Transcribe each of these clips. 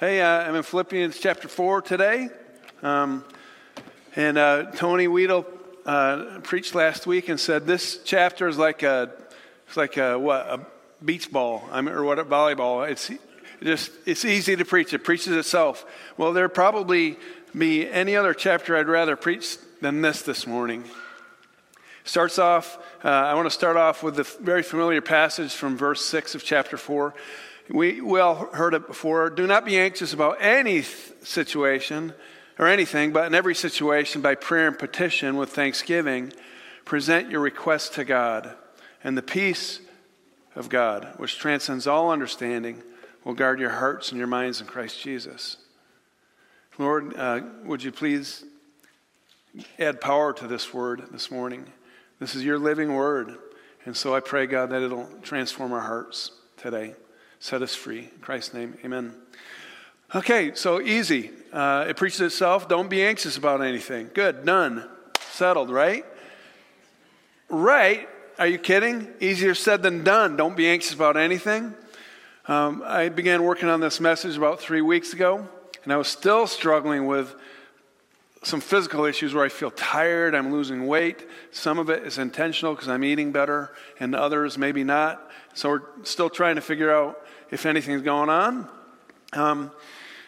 Hey, uh, I'm in Philippians chapter 4 today. Um, and uh, Tony Weedle uh, preached last week and said this chapter is like a, it's like a, what, a beach ball I mean, or what, a volleyball. It's just, it's easy to preach. It preaches itself. Well, there probably be any other chapter I'd rather preach than this this morning. Starts off, uh, I want to start off with the very familiar passage from verse 6 of chapter 4. We, we all heard it before. Do not be anxious about any situation or anything, but in every situation, by prayer and petition with thanksgiving, present your requests to God. And the peace of God, which transcends all understanding, will guard your hearts and your minds in Christ Jesus. Lord, uh, would you please add power to this word this morning? This is your living word. And so I pray, God, that it'll transform our hearts today set us free. In Christ's name, amen. Okay, so easy. Uh, it preaches itself. Don't be anxious about anything. Good, done, settled, right? Right? Are you kidding? Easier said than done. Don't be anxious about anything. Um, I began working on this message about three weeks ago, and I was still struggling with some physical issues where I feel tired, I'm losing weight. Some of it is intentional because I'm eating better, and others maybe not. So we're still trying to figure out if anything's going on. Um,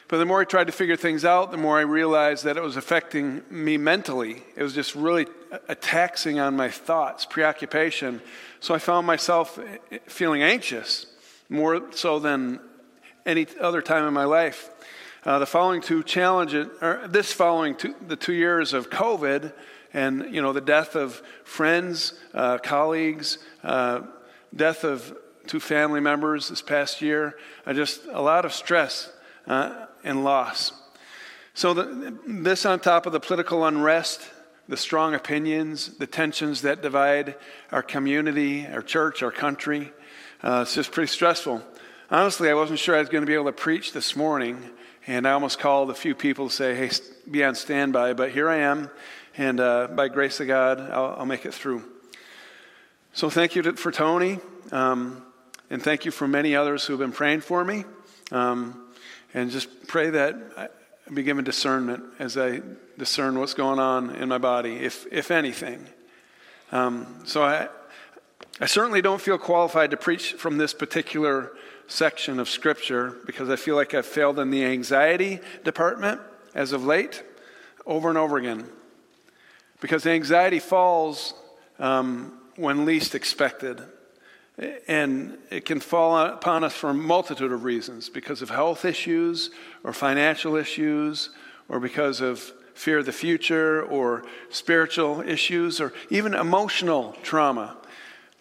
but the more I tried to figure things out, the more I realized that it was affecting me mentally. It was just really a taxing on my thoughts, preoccupation. So I found myself feeling anxious more so than any other time in my life. Uh, the following two challenges, or this following two, the two years of COVID, and you know the death of friends, uh, colleagues, uh, death of two family members this past year. Uh, just a lot of stress uh, and loss. So, the, this on top of the political unrest, the strong opinions, the tensions that divide our community, our church, our country, uh, it's just pretty stressful. Honestly, I wasn't sure I was going to be able to preach this morning, and I almost called a few people to say, hey, be on standby, but here I am, and uh, by grace of God, I'll, I'll, make it through. So, thank you to, for Tony. Um, and thank you for many others who have been praying for me. Um, and just pray that I be given discernment as I discern what's going on in my body, if, if anything. Um, so I, I certainly don't feel qualified to preach from this particular section of Scripture because I feel like I've failed in the anxiety department as of late over and over again. Because anxiety falls um, when least expected. And it can fall upon us for a multitude of reasons because of health issues or financial issues or because of fear of the future or spiritual issues or even emotional trauma.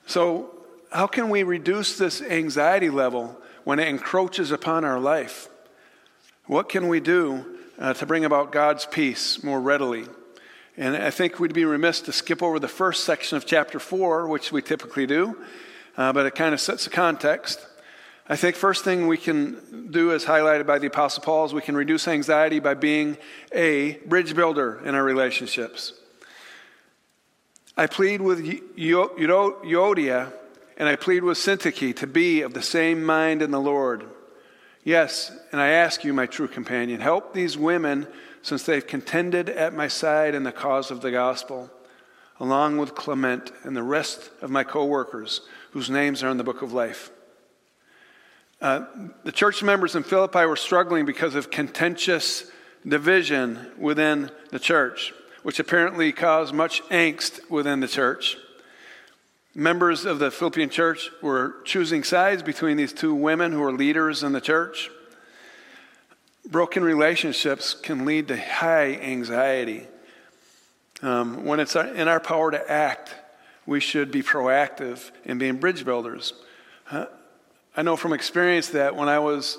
So, how can we reduce this anxiety level when it encroaches upon our life? What can we do uh, to bring about God's peace more readily? And I think we'd be remiss to skip over the first section of chapter 4, which we typically do uh, but it kind of sets the context. I think first thing we can do, as highlighted by the Apostle Paul, is we can reduce anxiety by being a bridge builder in our relationships. I plead with Euodia and I plead with Syntyche to be of the same mind in the Lord. Yes, and I ask you, my true companion, help these women since they've contended at my side in the cause of the gospel, along with Clement and the rest of my co workers whose names are in the book of life. Uh, the church members in Philippi were struggling because of contentious division within the church, which apparently caused much angst within the church. Members of the Philippian church were choosing sides between these two women who were leaders in the church. Broken relationships can lead to high anxiety. Um, when it's in our power to act, we should be proactive in being bridge builders. I know from experience that when I was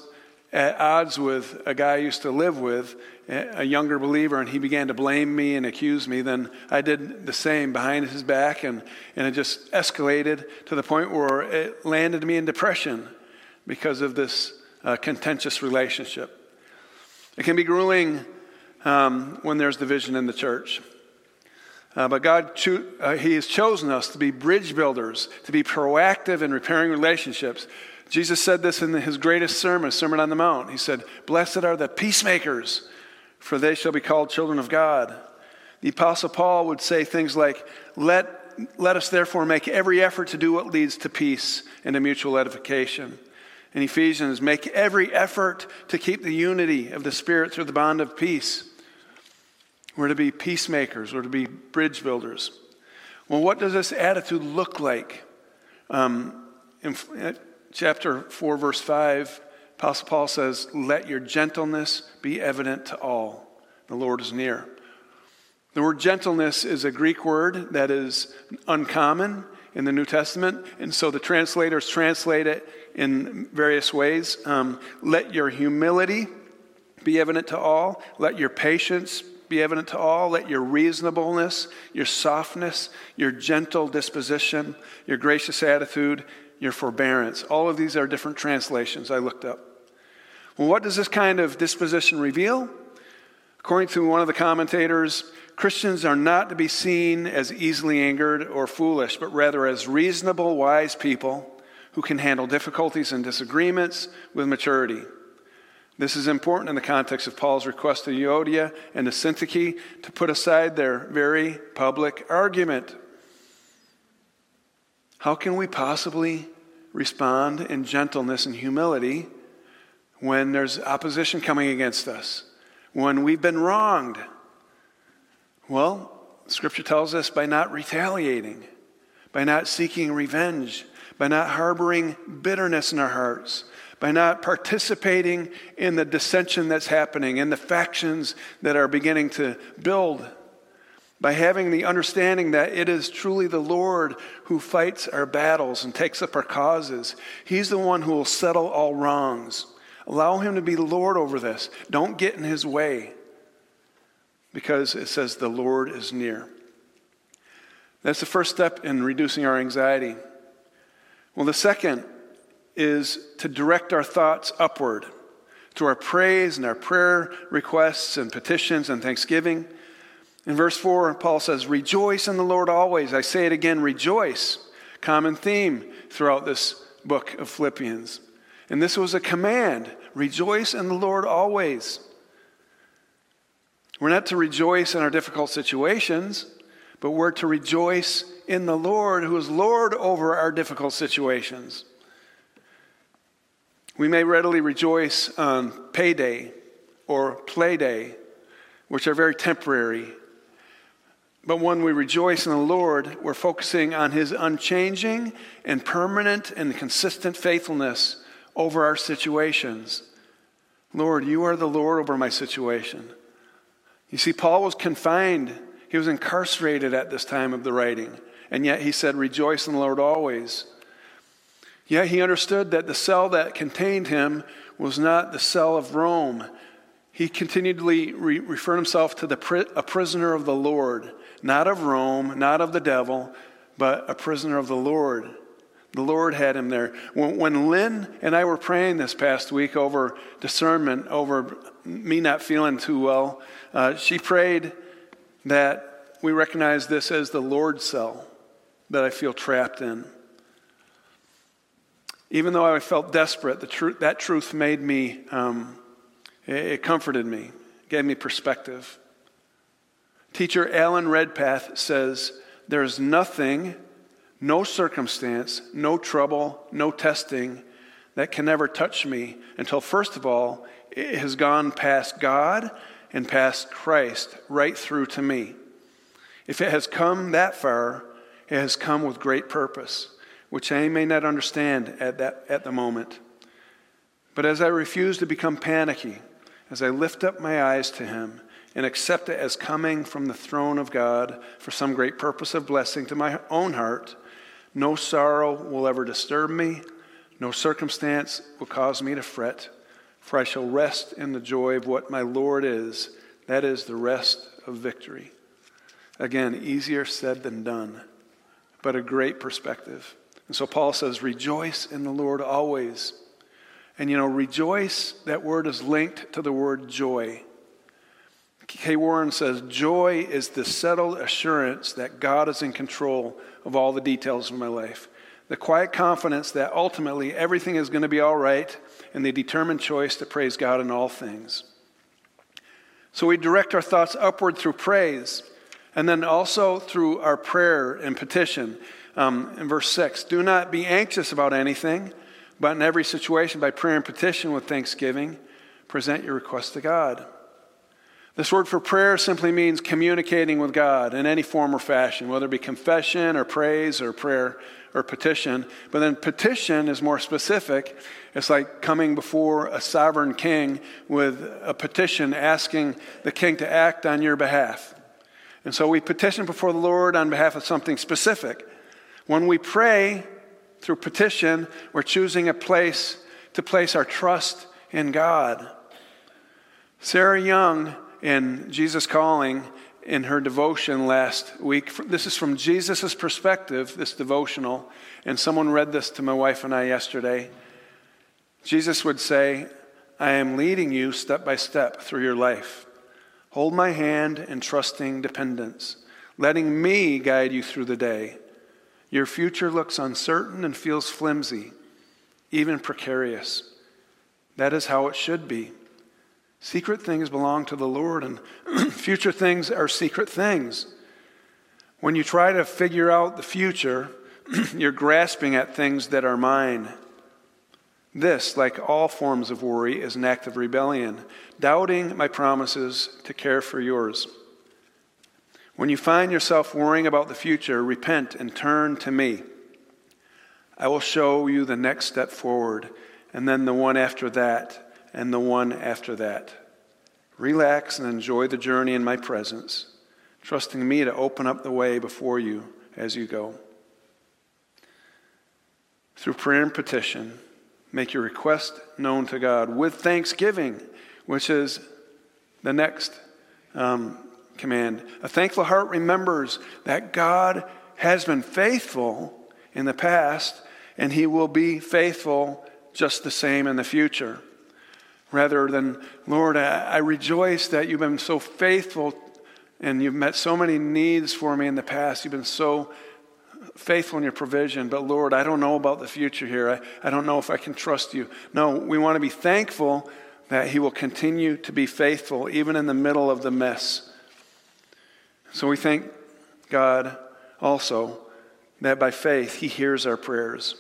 at odds with a guy I used to live with, a younger believer, and he began to blame me and accuse me, then I did the same behind his back, and, and it just escalated to the point where it landed me in depression because of this uh, contentious relationship. It can be grueling um, when there's division in the church. Uh, but God, cho- uh, He has chosen us to be bridge builders, to be proactive in repairing relationships, Jesus said this in his greatest sermon, Sermon on the Mount. He said, Blessed are the peacemakers, for they shall be called children of God. The Apostle Paul would say things like, Let, let us therefore make every effort to do what leads to peace and to mutual edification. In Ephesians, make every effort to keep the unity of the Spirit through the bond of peace. We're to be peacemakers, we're to be bridge builders. Well, what does this attitude look like? Um, in chapter 4, verse 5, Apostle Paul says, Let your gentleness be evident to all. The Lord is near. The word gentleness is a Greek word that is uncommon in the New Testament, and so the translators translate it in various ways. Um, let your humility be evident to all, let your patience be evident to all. Let your reasonableness, your softness, your gentle disposition, your gracious attitude, your forbearance. All of these are different translations I looked up. Well, what does this kind of disposition reveal? According to one of the commentators, Christians are not to be seen as easily angered or foolish, but rather as reasonable, wise people who can handle difficulties and disagreements with maturity. This is important in the context of Paul's request to Euodia and to Syntyche to put aside their very public argument. How can we possibly respond in gentleness and humility when there's opposition coming against us, when we've been wronged? Well, Scripture tells us by not retaliating, by not seeking revenge, by not harboring bitterness in our hearts by not participating in the dissension that's happening, in the factions that are beginning to build, by having the understanding that it is truly the Lord who fights our battles and takes up our causes. He's the one who will settle all wrongs. Allow Him to be Lord over this. Don't get in His way because it says the Lord is near. That's the first step in reducing our anxiety. Well, the second is to direct our thoughts upward to our praise and our prayer requests and petitions and thanksgiving. In verse 4, Paul says, Rejoice in the Lord always. I say it again, rejoice. Common theme throughout this book of Philippians. And this was a command rejoice in the Lord always. We're not to rejoice in our difficult situations, but we're to rejoice in the Lord who is Lord over our difficult situations. We may readily rejoice on payday or play day, which are very temporary. But when we rejoice in the Lord, we're focusing on His unchanging and permanent and consistent faithfulness over our situations. Lord, you are the Lord over my situation. You see, Paul was confined, he was incarcerated at this time of the writing, and yet he said, Rejoice in the Lord always. Yet he understood that the cell that contained him was not the cell of Rome. He continually re- referred himself to the pri- a prisoner of the Lord, not of Rome, not of the devil, but a prisoner of the Lord. The Lord had him there. When, when Lynn and I were praying this past week over discernment, over me not feeling too well, uh, she prayed that we recognize this as the Lord's cell that I feel trapped in. Even though I felt desperate, the truth, that truth made me, um, it, it comforted me, gave me perspective. Teacher Alan Redpath says, There's nothing, no circumstance, no trouble, no testing that can ever touch me until, first of all, it has gone past God and past Christ right through to me. If it has come that far, it has come with great purpose which I may not understand at, that, at the moment. But as I refuse to become panicky, as I lift up my eyes to Him and accept it as coming from the throne of God for some great purpose of blessing to my own heart, no sorrow will ever disturb me, no circumstance will cause me to fret, for I shall rest in the joy of what my Lord is, that is, the rest of victory. Again, easier said than done, but a great perspective. And so Paul says, Rejoice in the Lord always. And you know, rejoice, that word is linked to the word joy. Kay Warren says, Joy is the settled assurance that God is in control of all the details of my life. the quiet confidence that ultimately everything is going to be all right, and the determined choice to praise God in all things. So we direct our thoughts upward through praise, and then also through our prayer and petition. Um, in verse 6, do not be anxious about anything, but in every situation, by prayer and petition with thanksgiving, present your request to God. This word for prayer simply means communicating with God in any form or fashion, whether it be confession or praise or prayer or petition. But then petition is more specific. It's like coming before a sovereign king with a petition asking the king to act on your behalf. And so we petition before the Lord on behalf of something specific. When we pray through petition, we're choosing a place to place our trust in God. Sarah Young in Jesus Calling in her devotion last week. This is from Jesus' perspective, this devotional, and someone read this to my wife and I yesterday. Jesus would say, I am leading you step by step through your life. Hold my hand in trusting dependence, letting me guide you through the day. Your future looks uncertain and feels flimsy, even precarious. That is how it should be. Secret things belong to the Lord, and future things are secret things. When you try to figure out the future, you're grasping at things that are mine. This, like all forms of worry, is an act of rebellion, doubting my promises to care for yours. When you find yourself worrying about the future, repent and turn to me. I will show you the next step forward, and then the one after that and the one after that. Relax and enjoy the journey in my presence, trusting me to open up the way before you as you go. Through prayer and petition, make your request known to God with thanksgiving, which is the next um, command. A thankful heart remembers that God has been faithful in the past, and he will be faithful just the same in the future rather than, Lord, I, rejoice that you've been so faithful and you've met so many needs for me in the past. You've been so faithful in your provision, but Lord, I don't know about the future here. I, I don't know if I can trust you. No, we want to be thankful that He will continue to be faithful even in the middle of the mess. So we thank God also that by faith He hears our prayers.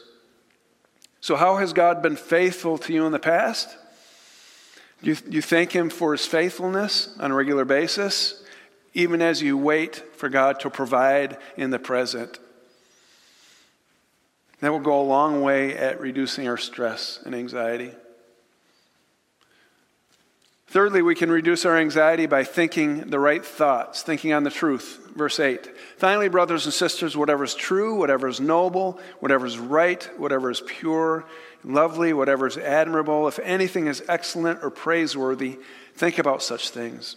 So, how has God been faithful to you in the past? You, you thank Him for His faithfulness on a regular basis, even as you wait for God to provide in the present. That will go a long way at reducing our stress and anxiety. Thirdly, we can reduce our anxiety by thinking the right thoughts, thinking on the truth. Verse 8. Finally, brothers and sisters, whatever is true, whatever is noble, whatever is right, whatever is pure, lovely, whatever is admirable, if anything is excellent or praiseworthy, think about such things.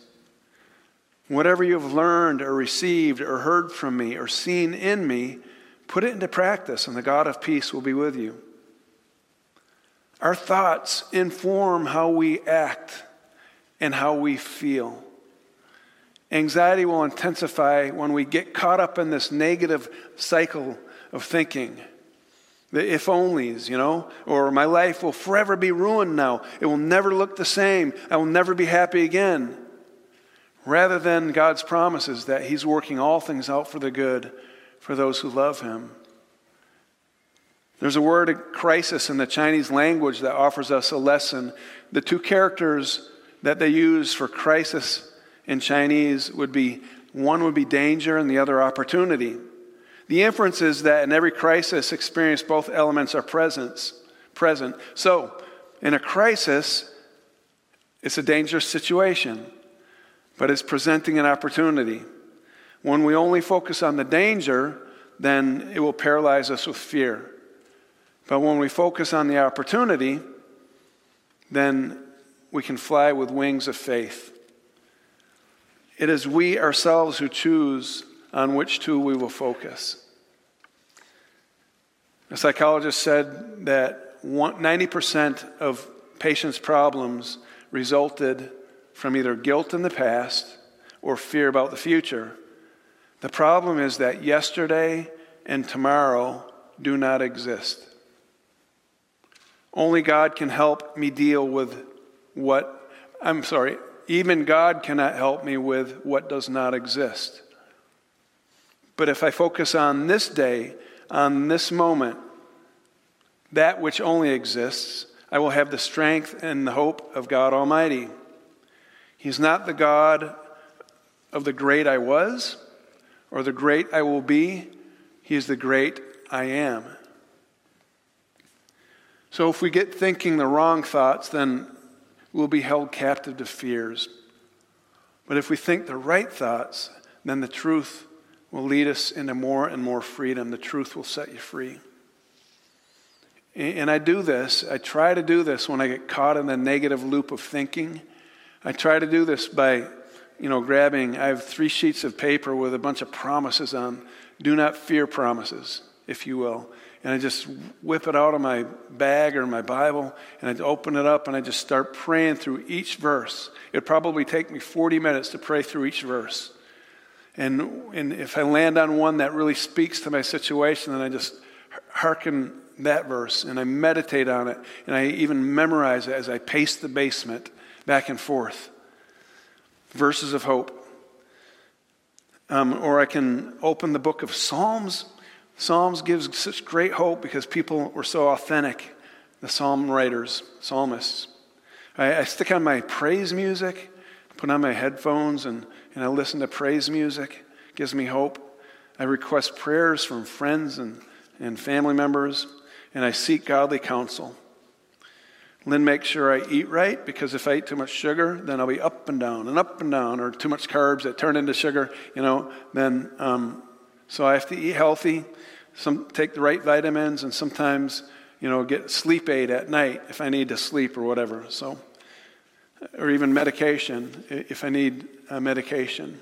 Whatever you have learned or received or heard from me or seen in me, put it into practice, and the God of peace will be with you. Our thoughts inform how we act and how we feel. Anxiety will intensify when we get caught up in this negative cycle of thinking the if onlys, you know, or my life will forever be ruined now. It will never look the same. I will never be happy again. Rather than God's promises that He's working all things out for the good for those who love Him. There's a word crisis in the Chinese language that offers us a lesson. The two characters that they use for crisis in Chinese would be one would be danger and the other opportunity. The inference is that in every crisis experience, both elements are present. present. So, in a crisis, it's a dangerous situation, but it's presenting an opportunity. When we only focus on the danger, then it will paralyze us with fear. But when we focus on the opportunity, then we can fly with wings of faith. It is we ourselves who choose on which two we will focus. A psychologist said that 90% of patients' problems resulted from either guilt in the past or fear about the future. The problem is that yesterday and tomorrow do not exist. Only God can help me deal with what, I'm sorry, even God cannot help me with what does not exist. But if I focus on this day, on this moment, that which only exists, I will have the strength and the hope of God Almighty. He's not the God of the great I was or the great I will be. He is the great I am. So if we get thinking the wrong thoughts, then we'll be held captive to fears. But if we think the right thoughts, then the truth will lead us into more and more freedom. The truth will set you free. And I do this, I try to do this when I get caught in the negative loop of thinking. I try to do this by, you know, grabbing, I have three sheets of paper with a bunch of promises on, do not fear promises, if you will. And I just whip it out of my bag or my Bible, and I open it up and I just start praying through each verse. It'd probably take me 40 minutes to pray through each verse. And, and if I land on one that really speaks to my situation, then I just hearken that verse and I meditate on it and I even memorize it as I pace the basement back and forth. Verses of hope. Um, or I can open the book of Psalms. Psalms gives such great hope because people were so authentic, the psalm writers, psalmists. I, I stick on my praise music, put on my headphones, and and I listen to praise music. It gives me hope. I request prayers from friends and, and family members, and I seek godly counsel. Lynn makes sure I eat right because if I eat too much sugar, then I'll be up and down and up and down, or too much carbs that turn into sugar, you know. Then, um, so I have to eat healthy, some take the right vitamins, and sometimes, you know, get sleep aid at night if I need to sleep or whatever. So, or even medication if I need uh, medication.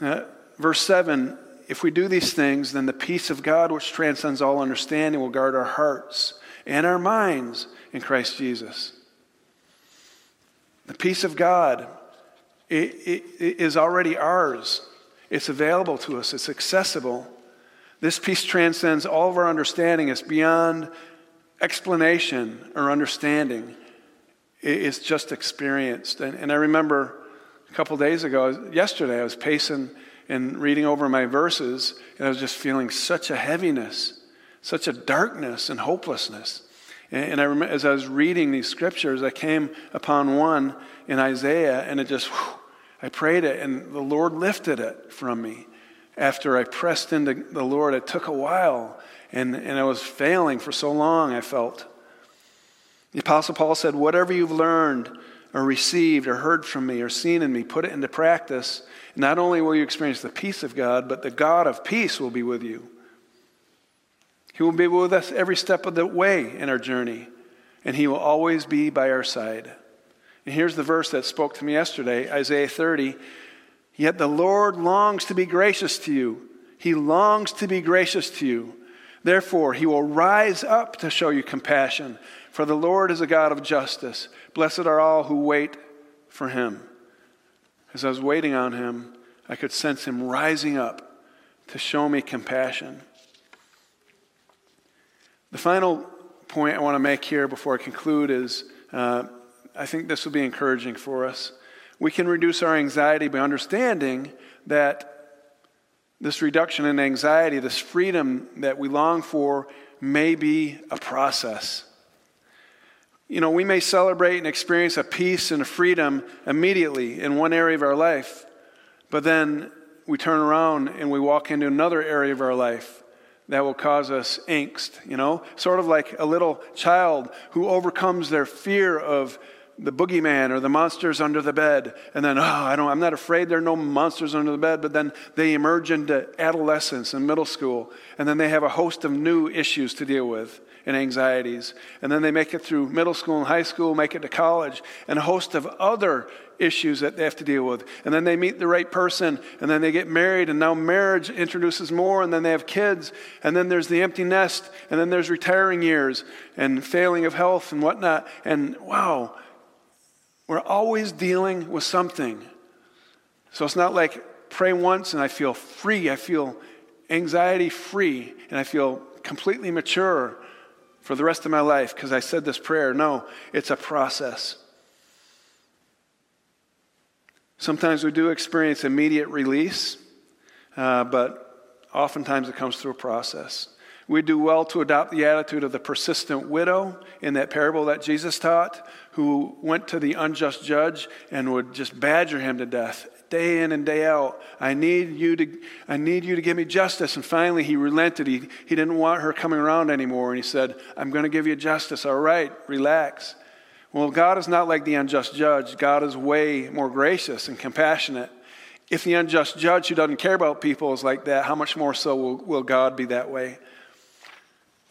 Uh, verse 7 If we do these things, then the peace of God, which transcends all understanding, will guard our hearts and our minds in Christ Jesus. The peace of God it, it, it is already ours. It's available to us. It's accessible. This peace transcends all of our understanding. It's beyond explanation or understanding. It's just experienced. And, and I remember a couple days ago, yesterday, I was pacing and reading over my verses, and I was just feeling such a heaviness, such a darkness and hopelessness. And, and I remember as I was reading these scriptures, I came upon one in Isaiah, and it just, whew, I prayed it, and the Lord lifted it from me. After I pressed into the Lord, it took a while, and, and I was failing for so long, I felt. The Apostle Paul said, Whatever you've learned or received or heard from me or seen in me, put it into practice. Not only will you experience the peace of God, but the God of peace will be with you. He will be with us every step of the way in our journey, and He will always be by our side. And here's the verse that spoke to me yesterday Isaiah 30. Yet the Lord longs to be gracious to you. He longs to be gracious to you. Therefore, He will rise up to show you compassion for the Lord is a God of justice. Blessed are all who wait for him. As I was waiting on him, I could sense him rising up to show me compassion. The final point I want to make here before I conclude is uh, I think this will be encouraging for us. We can reduce our anxiety by understanding that this reduction in anxiety, this freedom that we long for, may be a process. You know, we may celebrate and experience a peace and a freedom immediately in one area of our life, but then we turn around and we walk into another area of our life that will cause us angst, you know? Sort of like a little child who overcomes their fear of the boogeyman or the monsters under the bed. And then, oh, I don't, I'm not afraid there are no monsters under the bed. But then they emerge into adolescence and middle school. And then they have a host of new issues to deal with and anxieties. And then they make it through middle school and high school, make it to college, and a host of other issues that they have to deal with. And then they meet the right person, and then they get married, and now marriage introduces more, and then they have kids, and then there's the empty nest, and then there's retiring years, and failing of health and whatnot. And wow, we're always dealing with something. So it's not like pray once and I feel free, I feel anxiety free and I feel completely mature for the rest of my life because I said this prayer. No, it's a process. Sometimes we do experience immediate release, uh, but oftentimes it comes through a process. We do well to adopt the attitude of the persistent widow in that parable that Jesus taught, who went to the unjust judge and would just badger him to death day in and day out. I need you to, I need you to give me justice. And finally, he relented. He, he didn't want her coming around anymore. And he said, I'm going to give you justice. All right, relax. Well, God is not like the unjust judge. God is way more gracious and compassionate. If the unjust judge who doesn't care about people is like that, how much more so will, will God be that way?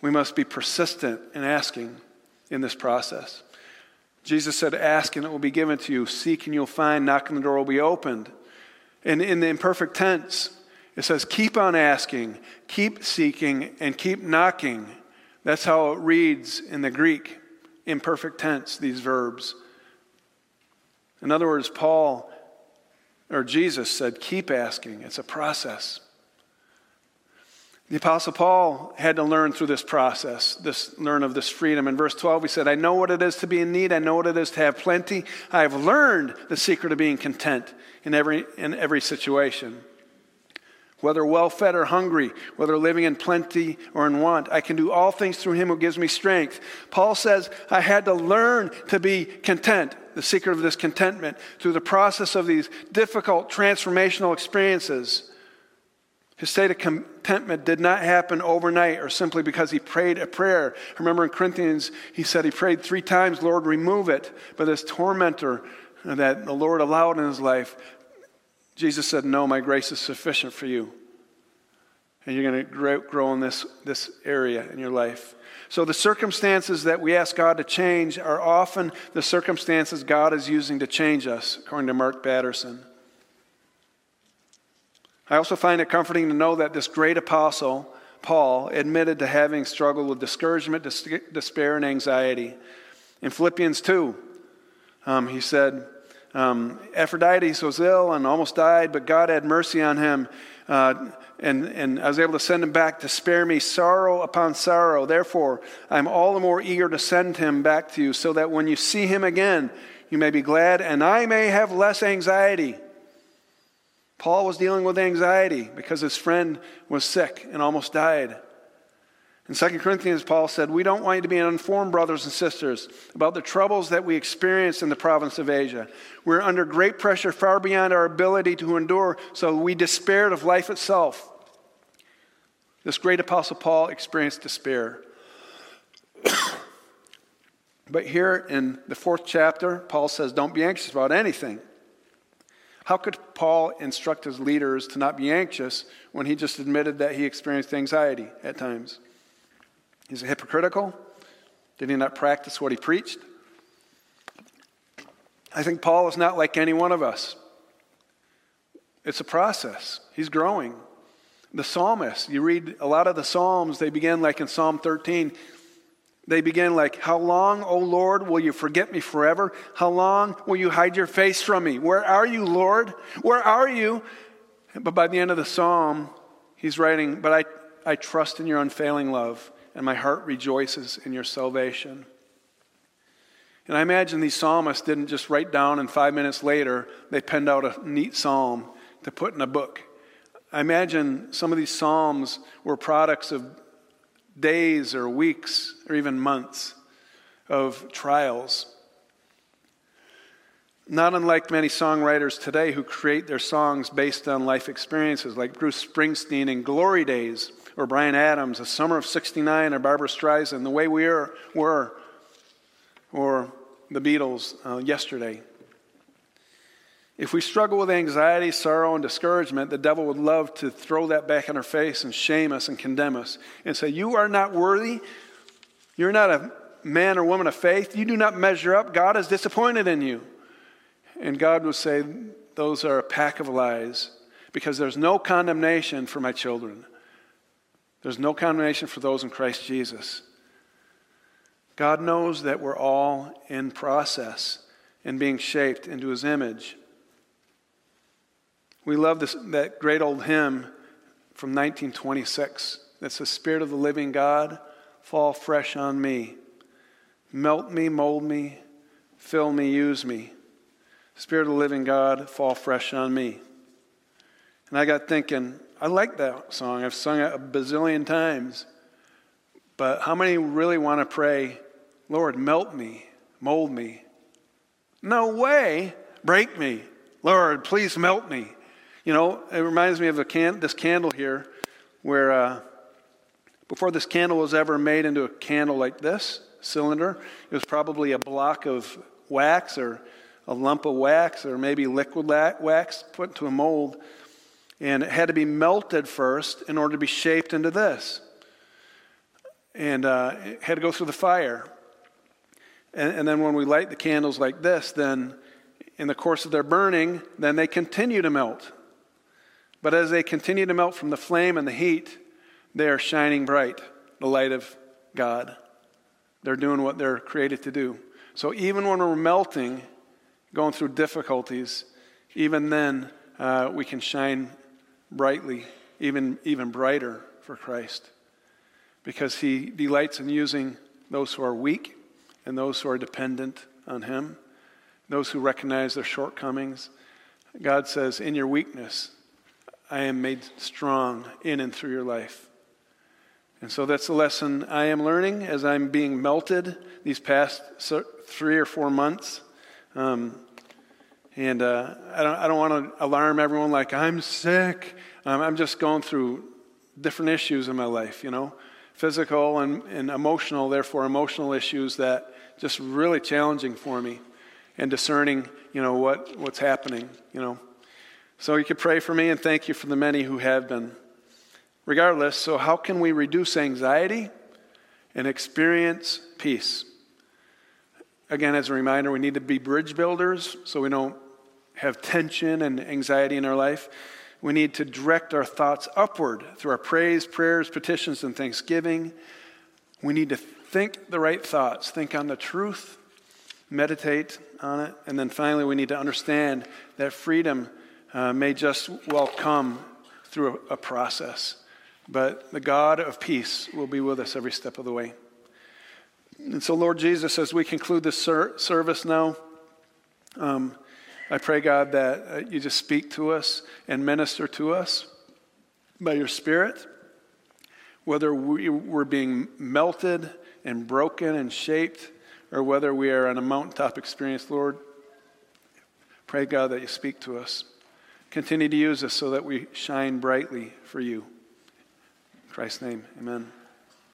We must be persistent in asking in this process. Jesus said, Ask and it will be given to you. Seek and you'll find. Knock and the door will be opened. And in the imperfect tense, it says, Keep on asking, keep seeking, and keep knocking. That's how it reads in the Greek, imperfect tense, these verbs. In other words, Paul or Jesus said, Keep asking. It's a process. The Apostle Paul had to learn through this process, this learn of this freedom. In verse 12, he said, I know what it is to be in need. I know what it is to have plenty. I have learned the secret of being content in every, in every situation. Whether well fed or hungry, whether living in plenty or in want, I can do all things through him who gives me strength. Paul says, I had to learn to be content, the secret of this contentment, through the process of these difficult transformational experiences. His state of contentment did not happen overnight or simply because he prayed a prayer. Remember in Corinthians, he said he prayed three times, Lord, remove it. But this tormentor that the Lord allowed in his life, Jesus said, No, my grace is sufficient for you. And you're going to grow in this, this area in your life. So, the circumstances that we ask God to change are often the circumstances God is using to change us, according to Mark Batterson. I also find it comforting to know that this great apostle, Paul, admitted to having struggled with discouragement, despair, and anxiety. In Philippians 2, um, he said, um, Epaphroditus was ill and almost died, but God had mercy on him. Uh, and, and I was able to send him back to spare me sorrow upon sorrow. Therefore, I'm all the more eager to send him back to you so that when you see him again, you may be glad and I may have less anxiety. Paul was dealing with anxiety because his friend was sick and almost died. In 2 Corinthians, Paul said, We don't want you to be uninformed, brothers and sisters, about the troubles that we experienced in the province of Asia. We're under great pressure far beyond our ability to endure, so we despaired of life itself. This great apostle Paul experienced despair. but here in the fourth chapter, Paul says, Don't be anxious about anything. How could Paul instruct his leaders to not be anxious when he just admitted that he experienced anxiety at times? Is it hypocritical? Did he not practice what he preached? I think Paul is not like any one of us. It's a process. He's growing. The psalmist, you read a lot of the Psalms, they begin like in Psalm 13. They begin like, How long, O Lord, will you forget me forever? How long will you hide your face from me? Where are you, Lord? Where are you? But by the end of the psalm, he's writing, But I, I trust in your unfailing love, and my heart rejoices in your salvation. And I imagine these psalmists didn't just write down and five minutes later they penned out a neat psalm to put in a book. I imagine some of these psalms were products of days or weeks or even months of trials. Not unlike many songwriters today who create their songs based on life experiences, like Bruce Springsteen in Glory Days, or Bryan Adams, The Summer of 69, or Barbra Streisand, The Way We Are, Were, or the Beatles, uh, Yesterday. If we struggle with anxiety, sorrow, and discouragement, the devil would love to throw that back in our face and shame us and condemn us and say, You are not worthy. You're not a man or woman of faith. You do not measure up. God is disappointed in you. And God would say, Those are a pack of lies because there's no condemnation for my children. There's no condemnation for those in Christ Jesus. God knows that we're all in process and being shaped into his image. We love this, that great old hymn, from 1926. It's the Spirit of the living God, fall fresh on me. Melt me, mold me, fill me, use me. Spirit of the living God, fall fresh on me. And I got thinking, I like that song. I've sung it a bazillion times. But how many really want to pray, Lord, melt me, mold me? No way, break me. Lord, please melt me. You know, it reminds me of can- this candle here, where uh, before this candle was ever made into a candle like this cylinder, it was probably a block of wax or a lump of wax or maybe liquid wax put into a mold. And it had to be melted first in order to be shaped into this. And uh, it had to go through the fire. And, and then when we light the candles like this, then in the course of their burning, then they continue to melt. But as they continue to melt from the flame and the heat, they are shining bright, the light of God. They're doing what they're created to do. So even when we're melting, going through difficulties, even then uh, we can shine brightly, even, even brighter for Christ. Because he delights in using those who are weak and those who are dependent on him, those who recognize their shortcomings. God says, In your weakness, I am made strong in and through your life. And so that's the lesson I am learning as I'm being melted these past three or four months. Um, and uh, I don't, I don't want to alarm everyone like I'm sick. Um, I'm just going through different issues in my life, you know, physical and, and emotional, therefore, emotional issues that just really challenging for me and discerning, you know, what, what's happening, you know. So you could pray for me and thank you for the many who have been. Regardless, so how can we reduce anxiety and experience peace? Again, as a reminder, we need to be bridge builders so we don't have tension and anxiety in our life, we need to direct our thoughts upward through our praise, prayers, petitions, and thanksgiving. We need to think the right thoughts, think on the truth, meditate on it, and then finally, we need to understand that freedom uh, may just well come through a, a process, but the God of peace will be with us every step of the way. And so, Lord Jesus, as we conclude this ser- service now, um, I pray, God, that uh, you just speak to us and minister to us by your Spirit, whether we, we're being melted and broken and shaped, or whether we are on a mountaintop experience, Lord. Pray, God, that you speak to us. Continue to use us so that we shine brightly for you. In Christ's name, amen.